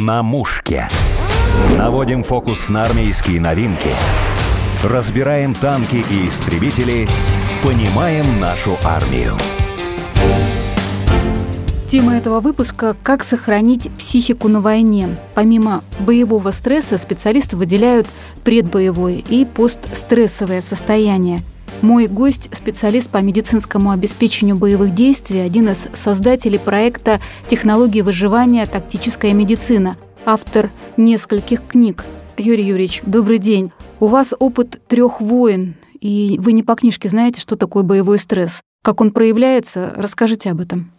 На мушке. Наводим фокус на армейские новинки. Разбираем танки и истребители. Понимаем нашу армию. Тема этого выпуска – как сохранить психику на войне. Помимо боевого стресса специалисты выделяют предбоевое и постстрессовое состояние. Мой гость – специалист по медицинскому обеспечению боевых действий, один из создателей проекта «Технологии выживания. Тактическая медицина», автор нескольких книг. Юрий Юрьевич, добрый день. У вас опыт трех войн, и вы не по книжке знаете, что такое боевой стресс. Как он проявляется, расскажите об этом.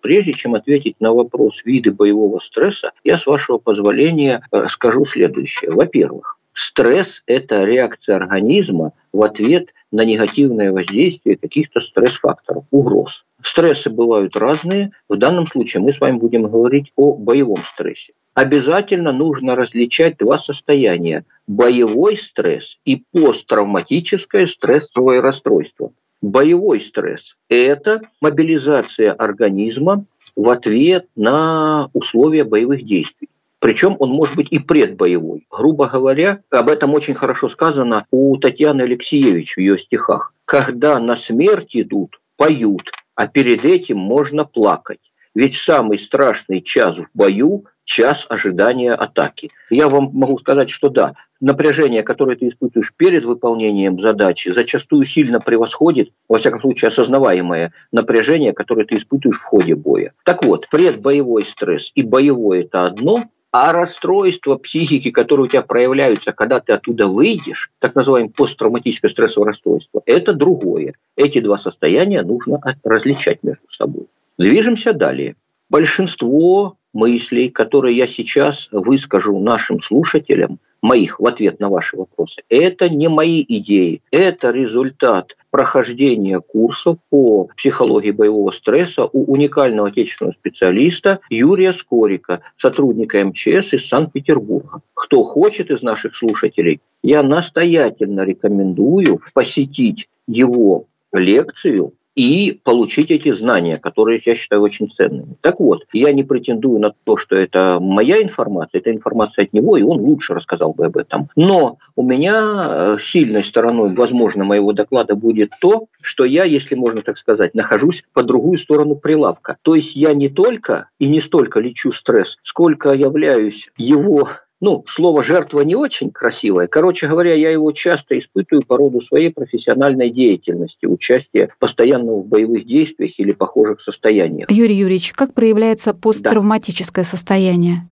Прежде чем ответить на вопрос виды боевого стресса, я, с вашего позволения, э, скажу следующее. Во-первых, стресс – это реакция организма в ответ на негативное воздействие каких-то стресс-факторов, угроз. Стрессы бывают разные. В данном случае мы с вами будем говорить о боевом стрессе. Обязательно нужно различать два состояния – боевой стресс и посттравматическое стрессовое расстройство. Боевой стресс – это мобилизация организма в ответ на условия боевых действий. Причем он может быть и предбоевой. Грубо говоря, об этом очень хорошо сказано у Татьяны Алексеевич в ее стихах. Когда на смерть идут, поют, а перед этим можно плакать. Ведь самый страшный час в бою – час ожидания атаки. Я вам могу сказать, что да, напряжение, которое ты испытываешь перед выполнением задачи, зачастую сильно превосходит, во всяком случае, осознаваемое напряжение, которое ты испытываешь в ходе боя. Так вот, предбоевой стресс и боевой – это одно, а расстройства психики, которые у тебя проявляются, когда ты оттуда выйдешь, так называемое посттравматическое стрессовое расстройство, это другое. Эти два состояния нужно различать между собой. Движемся далее. Большинство мыслей, которые я сейчас выскажу нашим слушателям, моих в ответ на ваши вопросы, это не мои идеи, это результат прохождения курсов по психологии боевого стресса у уникального отечественного специалиста Юрия Скорика, сотрудника МЧС из Санкт-Петербурга. Кто хочет из наших слушателей, я настоятельно рекомендую посетить его лекцию и получить эти знания, которые я считаю очень ценными. Так вот, я не претендую на то, что это моя информация, это информация от него, и он лучше рассказал бы об этом. Но у меня э, сильной стороной, возможно, моего доклада будет то, что я, если можно так сказать, нахожусь по другую сторону прилавка. То есть я не только и не столько лечу стресс, сколько являюсь его ну, слово «жертва» не очень красивое. Короче говоря, я его часто испытываю по роду своей профессиональной деятельности, участия постоянно в боевых действиях или похожих состояниях. Юрий Юрьевич, как проявляется посттравматическое да. состояние?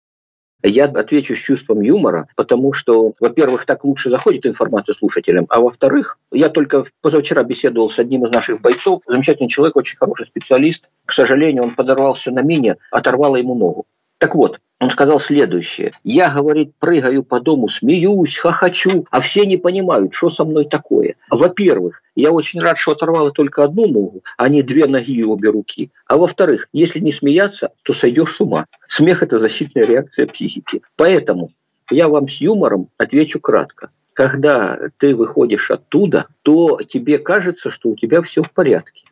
Я отвечу с чувством юмора, потому что, во-первых, так лучше заходит информация слушателям, а во-вторых, я только позавчера беседовал с одним из наших бойцов, замечательный человек, очень хороший специалист. К сожалению, он подорвался на мине, оторвало ему ногу. Так вот, он сказал следующее. Я, говорит, прыгаю по дому, смеюсь, хохочу, а все не понимают, что со мной такое. Во-первых, я очень рад, что оторвала только одну ногу, а не две ноги и обе руки. А во-вторых, если не смеяться, то сойдешь с ума. Смех – это защитная реакция психики. Поэтому я вам с юмором отвечу кратко. Когда ты выходишь оттуда, то тебе кажется, что у тебя все в порядке.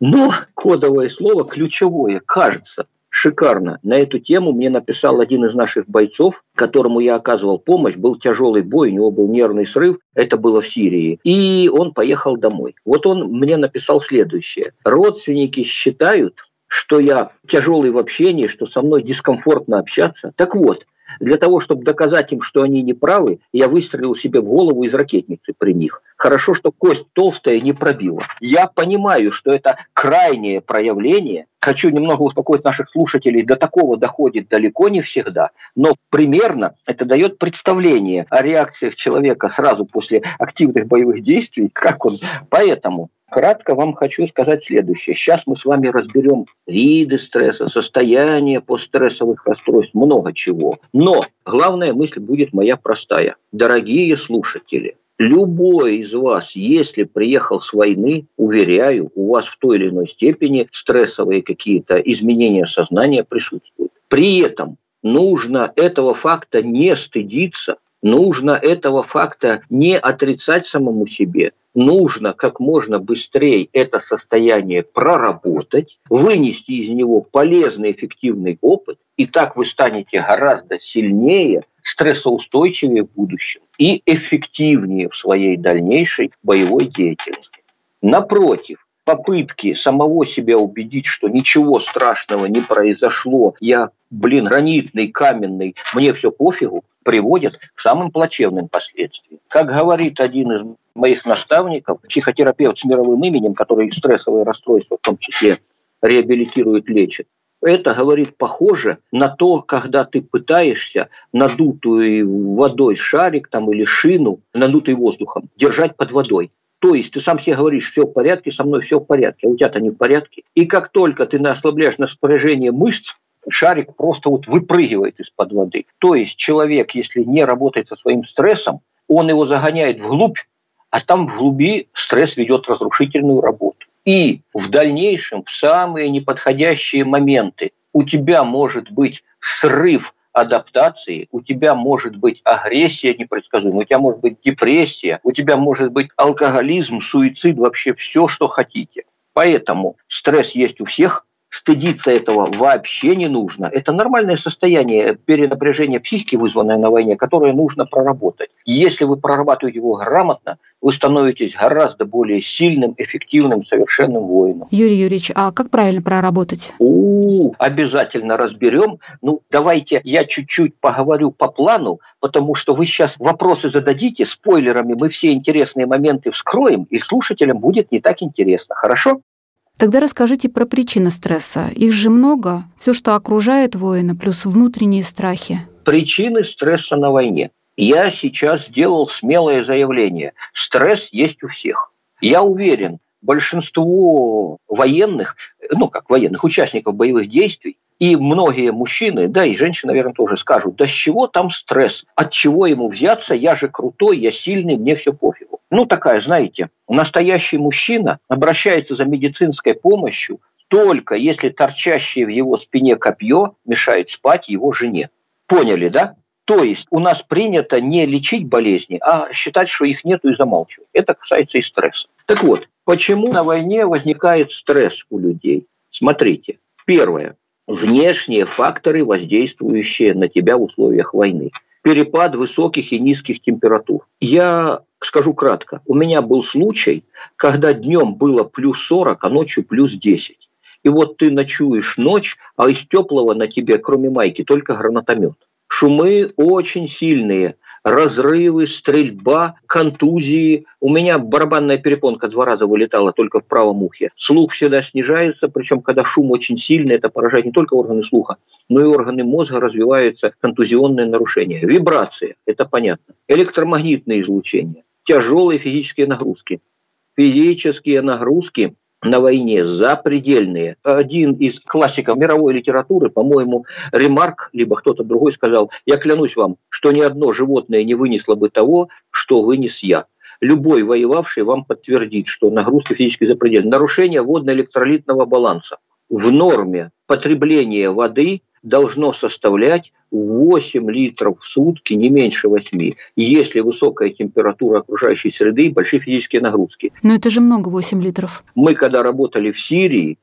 Но кодовое слово ключевое – кажется шикарно. На эту тему мне написал один из наших бойцов, которому я оказывал помощь. Был тяжелый бой, у него был нервный срыв. Это было в Сирии. И он поехал домой. Вот он мне написал следующее. Родственники считают, что я тяжелый в общении, что со мной дискомфортно общаться. Так вот, для того, чтобы доказать им, что они не правы, я выстрелил себе в голову из ракетницы при них. Хорошо, что кость толстая не пробила. Я понимаю, что это крайнее проявление. Хочу немного успокоить наших слушателей. До такого доходит далеко не всегда. Но примерно это дает представление о реакциях человека сразу после активных боевых действий, как он. Поэтому Кратко вам хочу сказать следующее. Сейчас мы с вами разберем виды стресса, состояние постстрессовых расстройств, много чего. Но главная мысль будет моя простая. Дорогие слушатели, Любой из вас, если приехал с войны, уверяю, у вас в той или иной степени стрессовые какие-то изменения сознания присутствуют. При этом нужно этого факта не стыдиться, нужно этого факта не отрицать самому себе, нужно как можно быстрее это состояние проработать, вынести из него полезный, эффективный опыт, и так вы станете гораздо сильнее, стрессоустойчивее в будущем и эффективнее в своей дальнейшей боевой деятельности. Напротив, попытки самого себя убедить, что ничего страшного не произошло, я, блин, гранитный, каменный, мне все пофигу, приводят к самым плачевным последствиям. Как говорит один из моих наставников, психотерапевт с мировым именем, который стрессовые расстройства в том числе реабилитирует, лечит, это, говорит, похоже на то, когда ты пытаешься надутую водой шарик там, или шину, надутый воздухом, держать под водой. То есть ты сам себе говоришь, все в порядке, со мной все в порядке, а у тебя-то не в порядке. И как только ты ослабляешь напряжение мышц, шарик просто вот выпрыгивает из-под воды. То есть человек, если не работает со своим стрессом, он его загоняет вглубь, а там в глуби стресс ведет разрушительную работу. И в дальнейшем, в самые неподходящие моменты, у тебя может быть срыв адаптации, у тебя может быть агрессия непредсказуемая, у тебя может быть депрессия, у тебя может быть алкоголизм, суицид, вообще все, что хотите. Поэтому стресс есть у всех, стыдиться этого вообще не нужно. Это нормальное состояние перенапряжения психики, вызванное на войне, которое нужно проработать. Если вы прорабатываете его грамотно, вы становитесь гораздо более сильным, эффективным, совершенным воином. Юрий Юрьевич, а как правильно проработать? У, обязательно разберем. Ну, давайте я чуть-чуть поговорю по плану, потому что вы сейчас вопросы зададите, спойлерами мы все интересные моменты вскроем, и слушателям будет не так интересно. Хорошо? Тогда расскажите про причины стресса. Их же много. Все, что окружает воина, плюс внутренние страхи. Причины стресса на войне. Я сейчас сделал смелое заявление. Стресс есть у всех. Я уверен, большинство военных, ну как военных, участников боевых действий, и многие мужчины, да и женщины, наверное, тоже скажут, да с чего там стресс? От чего ему взяться? Я же крутой, я сильный, мне все пофигу. Ну, такая, знаете, настоящий мужчина обращается за медицинской помощью только если торчащее в его спине копье мешает спать его жене. Поняли, да? То есть у нас принято не лечить болезни, а считать, что их нету и замалчивать. Это касается и стресса. Так вот, почему на войне возникает стресс у людей? Смотрите, первое. Внешние факторы, воздействующие на тебя в условиях войны. Перепад высоких и низких температур. Я скажу кратко. У меня был случай, когда днем было плюс 40, а ночью плюс 10. И вот ты ночуешь ночь, а из теплого на тебе, кроме майки, только гранатомет. Шумы очень сильные, разрывы, стрельба, контузии. У меня барабанная перепонка два раза вылетала только в правом ухе. Слух всегда снижается, причем когда шум очень сильный, это поражает не только органы слуха, но и органы мозга, развиваются контузионные нарушения. Вибрации, это понятно. Электромагнитные излучения, тяжелые физические нагрузки. Физические нагрузки на войне запредельные. Один из классиков мировой литературы, по-моему, Ремарк, либо кто-то другой сказал, я клянусь вам, что ни одно животное не вынесло бы того, что вынес я. Любой воевавший вам подтвердит, что нагрузка физически запредельная. Нарушение водно-электролитного баланса. В норме потребление воды должно составлять 8 литров в сутки, не меньше 8, если высокая температура окружающей среды и большие физические нагрузки. Но это же много 8 литров. Мы, когда работали в Сирии,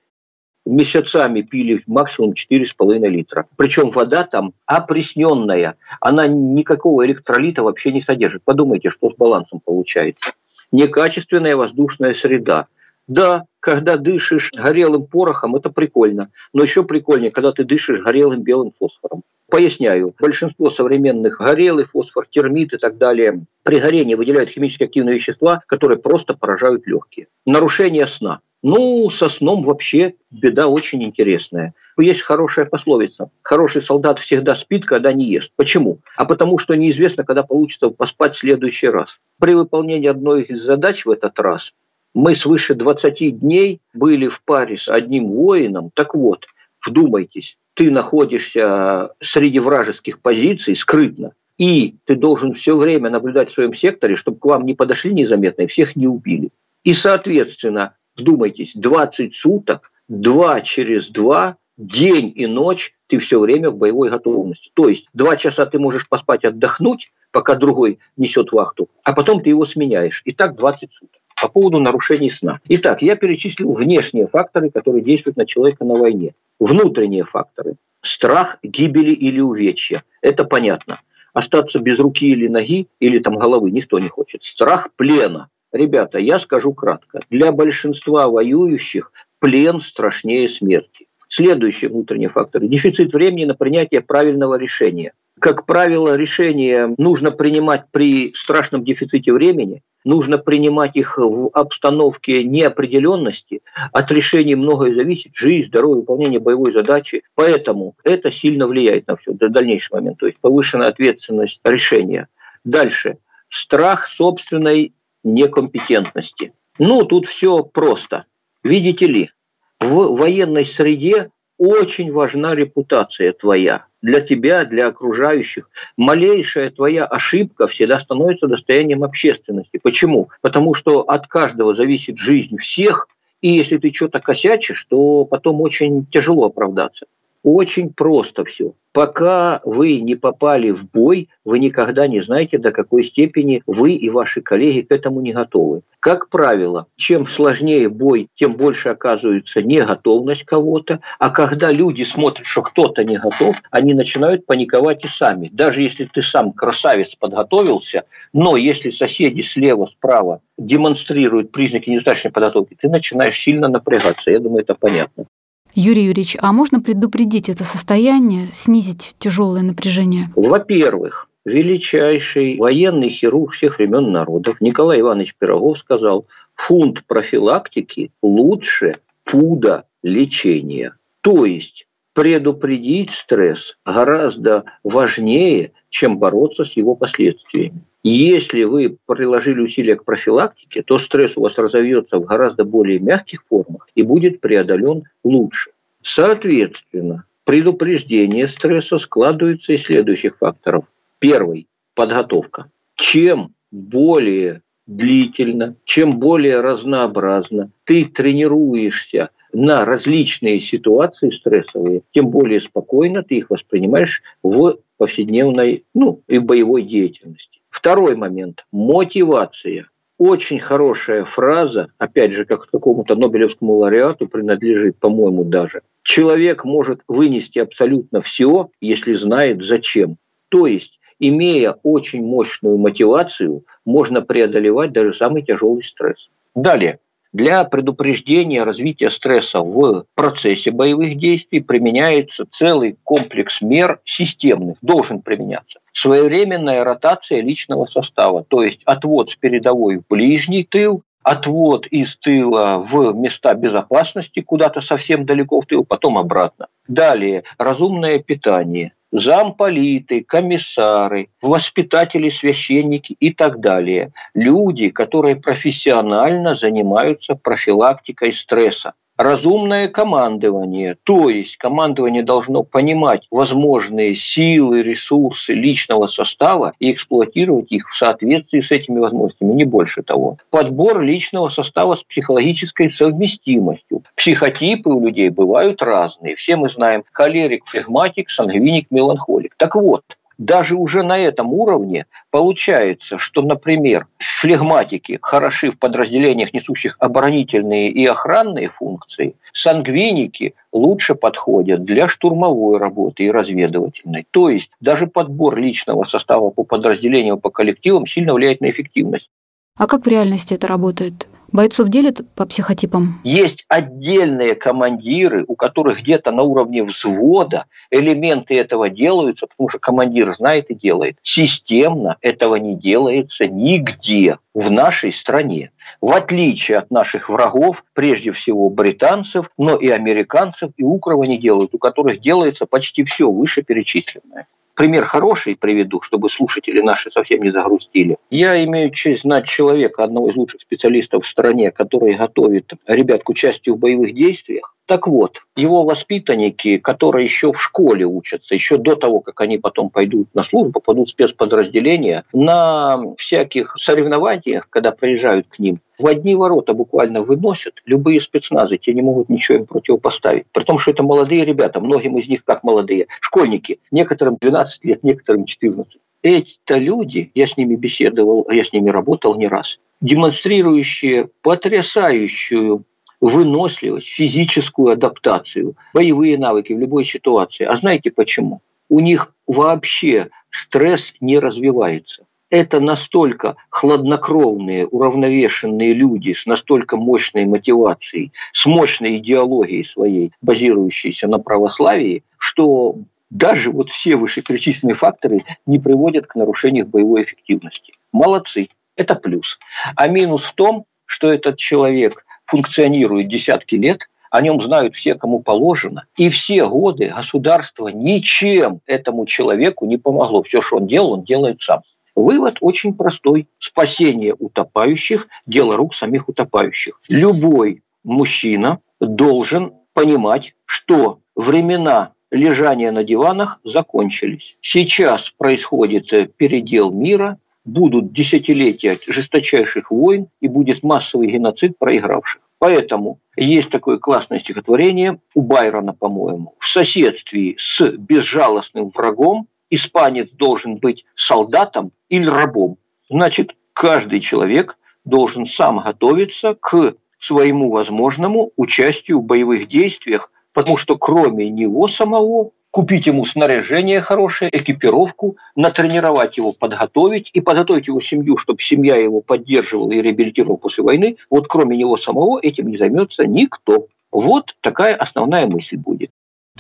месяцами пили максимум 4,5 литра. Причем вода там опресненная. Она никакого электролита вообще не содержит. Подумайте, что с балансом получается. Некачественная воздушная среда – да, когда дышишь горелым порохом, это прикольно. Но еще прикольнее, когда ты дышишь горелым белым фосфором. Поясняю, большинство современных горелый фосфор, термит и так далее при горении выделяют химически активные вещества, которые просто поражают легкие. Нарушение сна. Ну, со сном вообще беда очень интересная. Есть хорошая пословица. Хороший солдат всегда спит, когда не ест. Почему? А потому что неизвестно, когда получится поспать в следующий раз. При выполнении одной из задач в этот раз мы свыше 20 дней были в паре с одним воином. Так вот, вдумайтесь, ты находишься среди вражеских позиций скрытно, и ты должен все время наблюдать в своем секторе, чтобы к вам не подошли незаметно и всех не убили. И, соответственно, вдумайтесь, 20 суток, два через два, день и ночь ты все время в боевой готовности. То есть два часа ты можешь поспать, отдохнуть, пока другой несет вахту, а потом ты его сменяешь. И так 20 суток. По поводу нарушений сна. Итак, я перечислил внешние факторы, которые действуют на человека на войне. Внутренние факторы. Страх гибели или увечья. Это понятно. Остаться без руки или ноги, или там головы никто не хочет. Страх плена. Ребята, я скажу кратко. Для большинства воюющих плен страшнее смерти. Следующие внутренние факторы. Дефицит времени на принятие правильного решения. Как правило, решения нужно принимать при страшном дефиците времени, нужно принимать их в обстановке неопределенности. От решений многое зависит, жизнь, здоровье, выполнение боевой задачи. Поэтому это сильно влияет на все, до дальнейшего момента. То есть повышенная ответственность решения. Дальше. Страх собственной некомпетентности. Ну, тут все просто. Видите ли, в военной среде очень важна репутация твоя. Для тебя, для окружающих. Малейшая твоя ошибка всегда становится достоянием общественности. Почему? Потому что от каждого зависит жизнь всех, и если ты что-то косячишь, то потом очень тяжело оправдаться. Очень просто все. Пока вы не попали в бой, вы никогда не знаете, до какой степени вы и ваши коллеги к этому не готовы. Как правило, чем сложнее бой, тем больше оказывается неготовность кого-то. А когда люди смотрят, что кто-то не готов, они начинают паниковать и сами. Даже если ты сам красавец подготовился, но если соседи слева, справа демонстрируют признаки недостаточной подготовки, ты начинаешь сильно напрягаться. Я думаю, это понятно. Юрий Юрьевич, а можно предупредить это состояние, снизить тяжелое напряжение? Во-первых, величайший военный хирург всех времен народов Николай Иванович Пирогов сказал, фунт профилактики лучше пуда лечения. То есть предупредить стресс гораздо важнее, чем бороться с его последствиями. Если вы приложили усилия к профилактике, то стресс у вас разовьется в гораздо более мягких формах и будет преодолен лучше. Соответственно, предупреждение стресса складывается из следующих факторов. Первый – подготовка. Чем более длительно, чем более разнообразно ты тренируешься на различные ситуации стрессовые, тем более спокойно ты их воспринимаешь в повседневной ну, и боевой деятельности. Второй момент – мотивация. Очень хорошая фраза, опять же, как какому-то Нобелевскому лауреату принадлежит, по-моему, даже. Человек может вынести абсолютно все, если знает зачем. То есть, имея очень мощную мотивацию, можно преодолевать даже самый тяжелый стресс. Далее. Для предупреждения развития стресса в процессе боевых действий применяется целый комплекс мер системных, должен применяться. Своевременная ротация личного состава, то есть отвод с передовой в ближний тыл, отвод из тыла в места безопасности, куда-то совсем далеко в тыл, потом обратно. Далее, разумное питание, замполиты, комиссары, воспитатели, священники и так далее. Люди, которые профессионально занимаются профилактикой стресса разумное командование, то есть командование должно понимать возможные силы, ресурсы личного состава и эксплуатировать их в соответствии с этими возможностями, не больше того. Подбор личного состава с психологической совместимостью. Психотипы у людей бывают разные. Все мы знаем холерик, флегматик, сангвиник, меланхолик. Так вот, даже уже на этом уровне получается, что, например, флегматики хороши в подразделениях, несущих оборонительные и охранные функции, сангвиники лучше подходят для штурмовой работы и разведывательной. То есть даже подбор личного состава по подразделениям, по коллективам сильно влияет на эффективность. А как в реальности это работает? Бойцов делят по психотипам? Есть отдельные командиры, у которых где-то на уровне взвода элементы этого делаются, потому что командир знает и делает. Системно этого не делается нигде в нашей стране. В отличие от наших врагов, прежде всего британцев, но и американцев, и укрова не делают, у которых делается почти все вышеперечисленное пример хороший приведу, чтобы слушатели наши совсем не загрустили. Я имею честь знать человека, одного из лучших специалистов в стране, который готовит ребят к участию в боевых действиях. Так вот, его воспитанники, которые еще в школе учатся, еще до того, как они потом пойдут на службу, попадут в спецподразделения, на всяких соревнованиях, когда приезжают к ним, в одни ворота буквально выносят любые спецназы, те не могут ничего им противопоставить. При том, что это молодые ребята, многим из них как молодые, школьники, некоторым 12 лет, некоторым 14. Эти-то люди, я с ними беседовал, я с ними работал не раз, демонстрирующие потрясающую выносливость, физическую адаптацию, боевые навыки в любой ситуации. А знаете почему? У них вообще стресс не развивается. Это настолько хладнокровные, уравновешенные люди с настолько мощной мотивацией, с мощной идеологией своей, базирующейся на православии, что даже вот все вышеперечисленные факторы не приводят к нарушению боевой эффективности. Молодцы, это плюс. А минус в том, что этот человек функционирует десятки лет, о нем знают все, кому положено, и все годы государство ничем этому человеку не помогло. Все, что он делал, он делает сам. Вывод очень простой. Спасение утопающих – дело рук самих утопающих. Любой мужчина должен понимать, что времена лежания на диванах закончились. Сейчас происходит э, передел мира, будут десятилетия жесточайших войн и будет массовый геноцид проигравших. Поэтому есть такое классное стихотворение у Байрона, по-моему. В соседстве с безжалостным врагом испанец должен быть солдатом или рабом. Значит, каждый человек должен сам готовиться к своему возможному участию в боевых действиях, потому что кроме него самого купить ему снаряжение хорошее, экипировку, натренировать его, подготовить и подготовить его семью, чтобы семья его поддерживала и реабилитировала после войны, вот кроме него самого этим не займется никто. Вот такая основная мысль будет.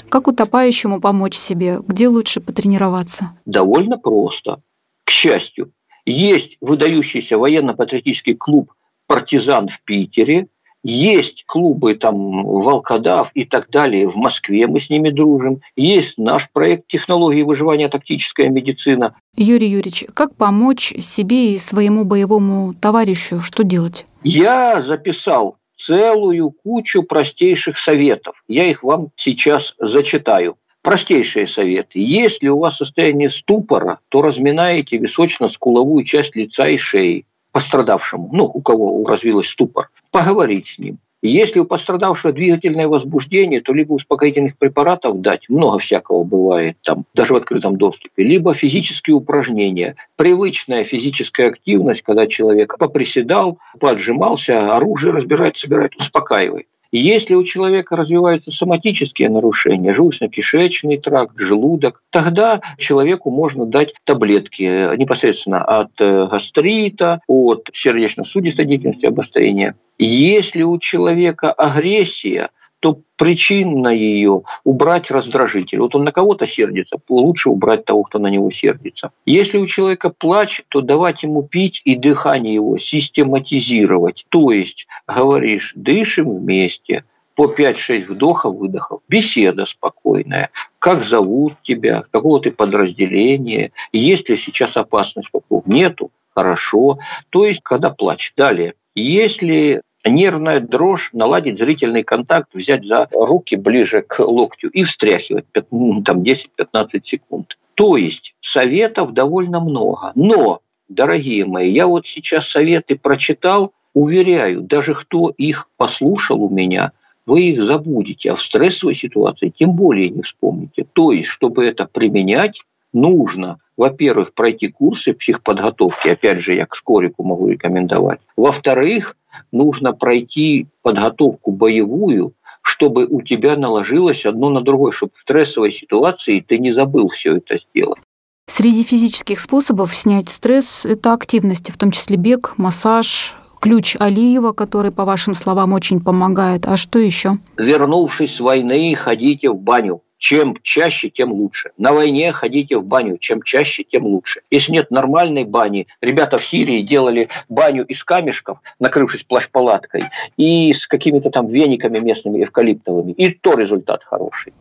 Как утопающему помочь себе? Где лучше потренироваться? Довольно просто. К счастью, есть выдающийся военно-патриотический клуб «Партизан» в Питере, есть клубы там «Волкодав» и так далее в Москве, мы с ними дружим. Есть наш проект «Технологии выживания. Тактическая медицина». Юрий Юрьевич, как помочь себе и своему боевому товарищу? Что делать? Я записал целую кучу простейших советов. Я их вам сейчас зачитаю. Простейшие советы. Если у вас состояние ступора, то разминаете височно-скуловую часть лица и шеи пострадавшему, ну, у кого развилась ступор, поговорить с ним. Если у пострадавшего двигательное возбуждение, то либо успокоительных препаратов дать, много всякого бывает там, даже в открытом доступе, либо физические упражнения. Привычная физическая активность, когда человек поприседал, поджимался, оружие разбирает, собирает, успокаивает. Если у человека развиваются соматические нарушения, желудочно-кишечный тракт, желудок, тогда человеку можно дать таблетки э, непосредственно от э, гастрита, от сердечно-судистой деятельности, обострения. Если у человека агрессия, то причина ее убрать раздражитель. Вот он на кого-то сердится, лучше убрать того, кто на него сердится. Если у человека плач, то давать ему пить и дыхание его систематизировать. То есть говоришь, дышим вместе, по 5-6 вдохов, выдохов, беседа спокойная, как зовут тебя, какого ты подразделения, есть ли сейчас опасность, какого нету, хорошо. То есть, когда плач. Далее, если нервная дрожь, наладить зрительный контакт, взять за руки ближе к локтю и встряхивать ну, там 10-15 секунд. То есть советов довольно много. Но, дорогие мои, я вот сейчас советы прочитал, уверяю, даже кто их послушал у меня, вы их забудете, а в стрессовой ситуации тем более не вспомните. То есть, чтобы это применять, нужно, во-первых, пройти курсы психподготовки, опять же, я к скорику могу рекомендовать. Во-вторых, нужно пройти подготовку боевую, чтобы у тебя наложилось одно на другое, чтобы в стрессовой ситуации ты не забыл все это сделать. Среди физических способов снять стресс – это активности, в том числе бег, массаж, ключ Алиева, который, по вашим словам, очень помогает. А что еще? Вернувшись с войны, ходите в баню. Чем чаще, тем лучше. На войне ходите в баню. Чем чаще, тем лучше. Если нет нормальной бани, ребята в Сирии делали баню из камешков, накрывшись плащ-палаткой, и с какими-то там вениками местными эвкалиптовыми. И то результат хороший.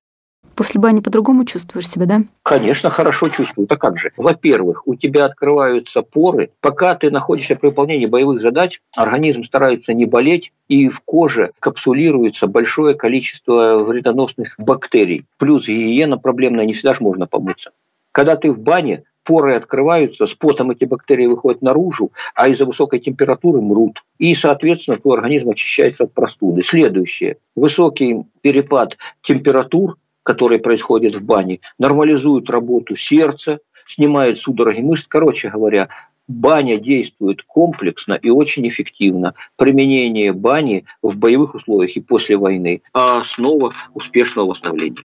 После бани по-другому чувствуешь себя, да? Конечно, хорошо чувствую. Так как же? Во-первых, у тебя открываются поры. Пока ты находишься при выполнении боевых задач, организм старается не болеть, и в коже капсулируется большое количество вредоносных бактерий. Плюс гигиена проблемная, не всегда же можно помыться. Когда ты в бане, поры открываются, с потом эти бактерии выходят наружу, а из-за высокой температуры мрут. И, соответственно, твой организм очищается от простуды. Следующее. Высокий перепад температур которые происходят в бане, нормализуют работу сердца, снимают судороги мышц. Короче говоря, баня действует комплексно и очень эффективно. Применение бани в боевых условиях и после войны – основа успешного восстановления.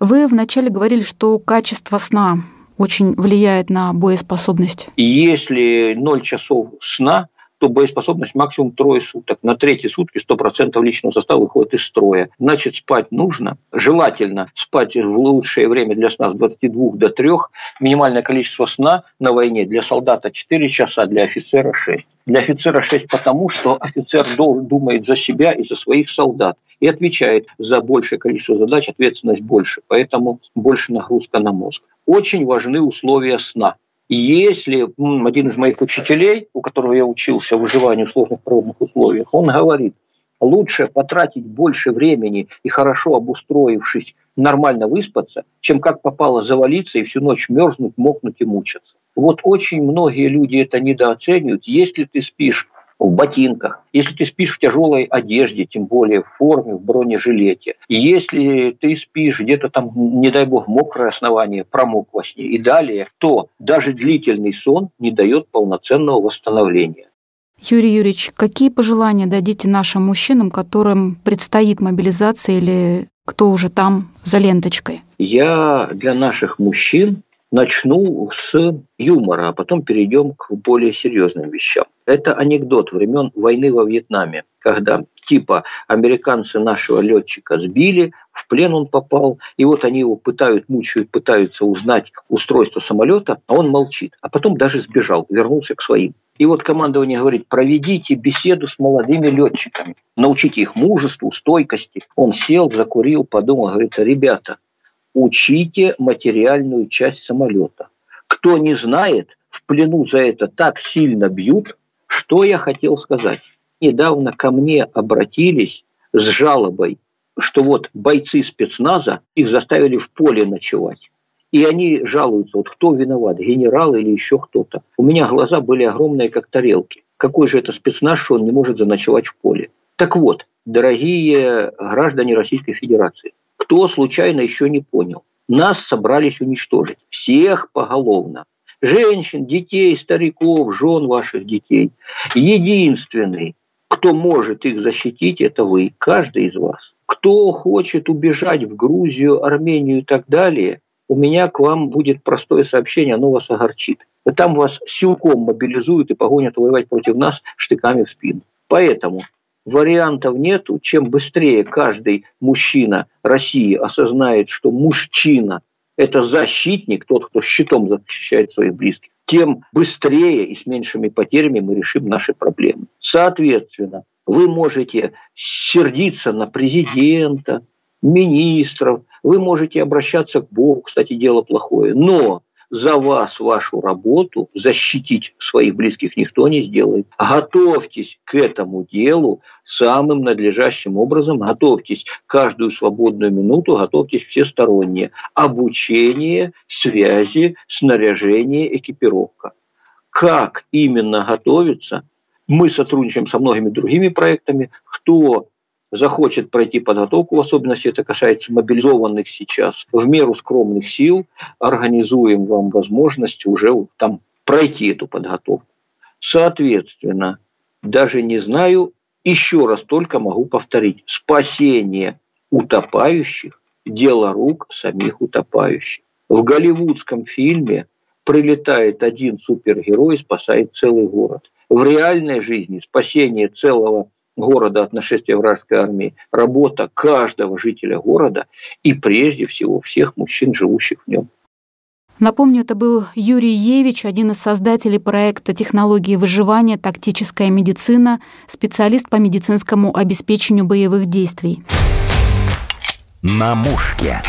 Вы вначале говорили, что качество сна очень влияет на боеспособность. Если 0 часов сна, то боеспособность максимум трое суток. На третьи сутки 100% личного состава выходит из строя. Значит, спать нужно. Желательно спать в лучшее время для сна с 22 до 3. Минимальное количество сна на войне для солдата 4 часа, для офицера 6. Для офицера 6 потому, что офицер думает за себя и за своих солдат и отвечает за большее количество задач, ответственность больше, поэтому больше нагрузка на мозг. Очень важны условия сна. Если один из моих учителей, у которого я учился выживанию в сложных природных условиях, он говорит, лучше потратить больше времени и хорошо обустроившись, нормально выспаться, чем как попало завалиться и всю ночь мерзнуть, мокнуть и мучаться. Вот очень многие люди это недооценивают. Если ты спишь в ботинках, если ты спишь в тяжелой одежде, тем более в форме, в бронежилете, если ты спишь где-то там, не дай бог, мокрое основание, промок во сне и далее, то даже длительный сон не дает полноценного восстановления. Юрий Юрьевич, какие пожелания дадите нашим мужчинам, которым предстоит мобилизация или кто уже там за ленточкой? Я для наших мужчин начну с юмора, а потом перейдем к более серьезным вещам. Это анекдот времен войны во Вьетнаме, когда типа американцы нашего летчика сбили, в плен он попал, и вот они его пытают, мучают, пытаются узнать устройство самолета, а он молчит. А потом даже сбежал, вернулся к своим. И вот командование говорит, проведите беседу с молодыми летчиками, научите их мужеству, стойкости. Он сел, закурил, подумал, говорит, ребята, учите материальную часть самолета. Кто не знает, в плену за это так сильно бьют, что я хотел сказать. Недавно ко мне обратились с жалобой, что вот бойцы спецназа их заставили в поле ночевать. И они жалуются, вот кто виноват, генерал или еще кто-то. У меня глаза были огромные, как тарелки. Какой же это спецназ, что он не может заночевать в поле? Так вот, дорогие граждане Российской Федерации, кто случайно еще не понял. Нас собрались уничтожить. Всех поголовно. Женщин, детей, стариков, жен ваших детей. Единственный, кто может их защитить, это вы, каждый из вас. Кто хочет убежать в Грузию, Армению и так далее, у меня к вам будет простое сообщение, оно вас огорчит. Там вас силком мобилизуют и погонят воевать против нас штыками в спину. Поэтому вариантов нету. Чем быстрее каждый мужчина России осознает, что мужчина – это защитник, тот, кто щитом защищает своих близких, тем быстрее и с меньшими потерями мы решим наши проблемы. Соответственно, вы можете сердиться на президента, министров, вы можете обращаться к Богу, кстати, дело плохое, но за вас вашу работу защитить своих близких никто не сделает. Готовьтесь к этому делу самым надлежащим образом, готовьтесь каждую свободную минуту, готовьтесь всесторонне. Обучение, связи, снаряжение, экипировка. Как именно готовиться? Мы сотрудничаем со многими другими проектами. Кто захочет пройти подготовку, в особенности это касается мобилизованных сейчас, в меру скромных сил организуем вам возможность уже там пройти эту подготовку. Соответственно, даже не знаю, еще раз только могу повторить, спасение утопающих – дело рук самих утопающих. В голливудском фильме прилетает один супергерой и спасает целый город. В реальной жизни спасение целого города от нашествия вражеской армии, работа каждого жителя города и прежде всего всех мужчин, живущих в нем. Напомню, это был Юрий Евич, один из создателей проекта «Технологии выживания. Тактическая медицина», специалист по медицинскому обеспечению боевых действий. На мушке.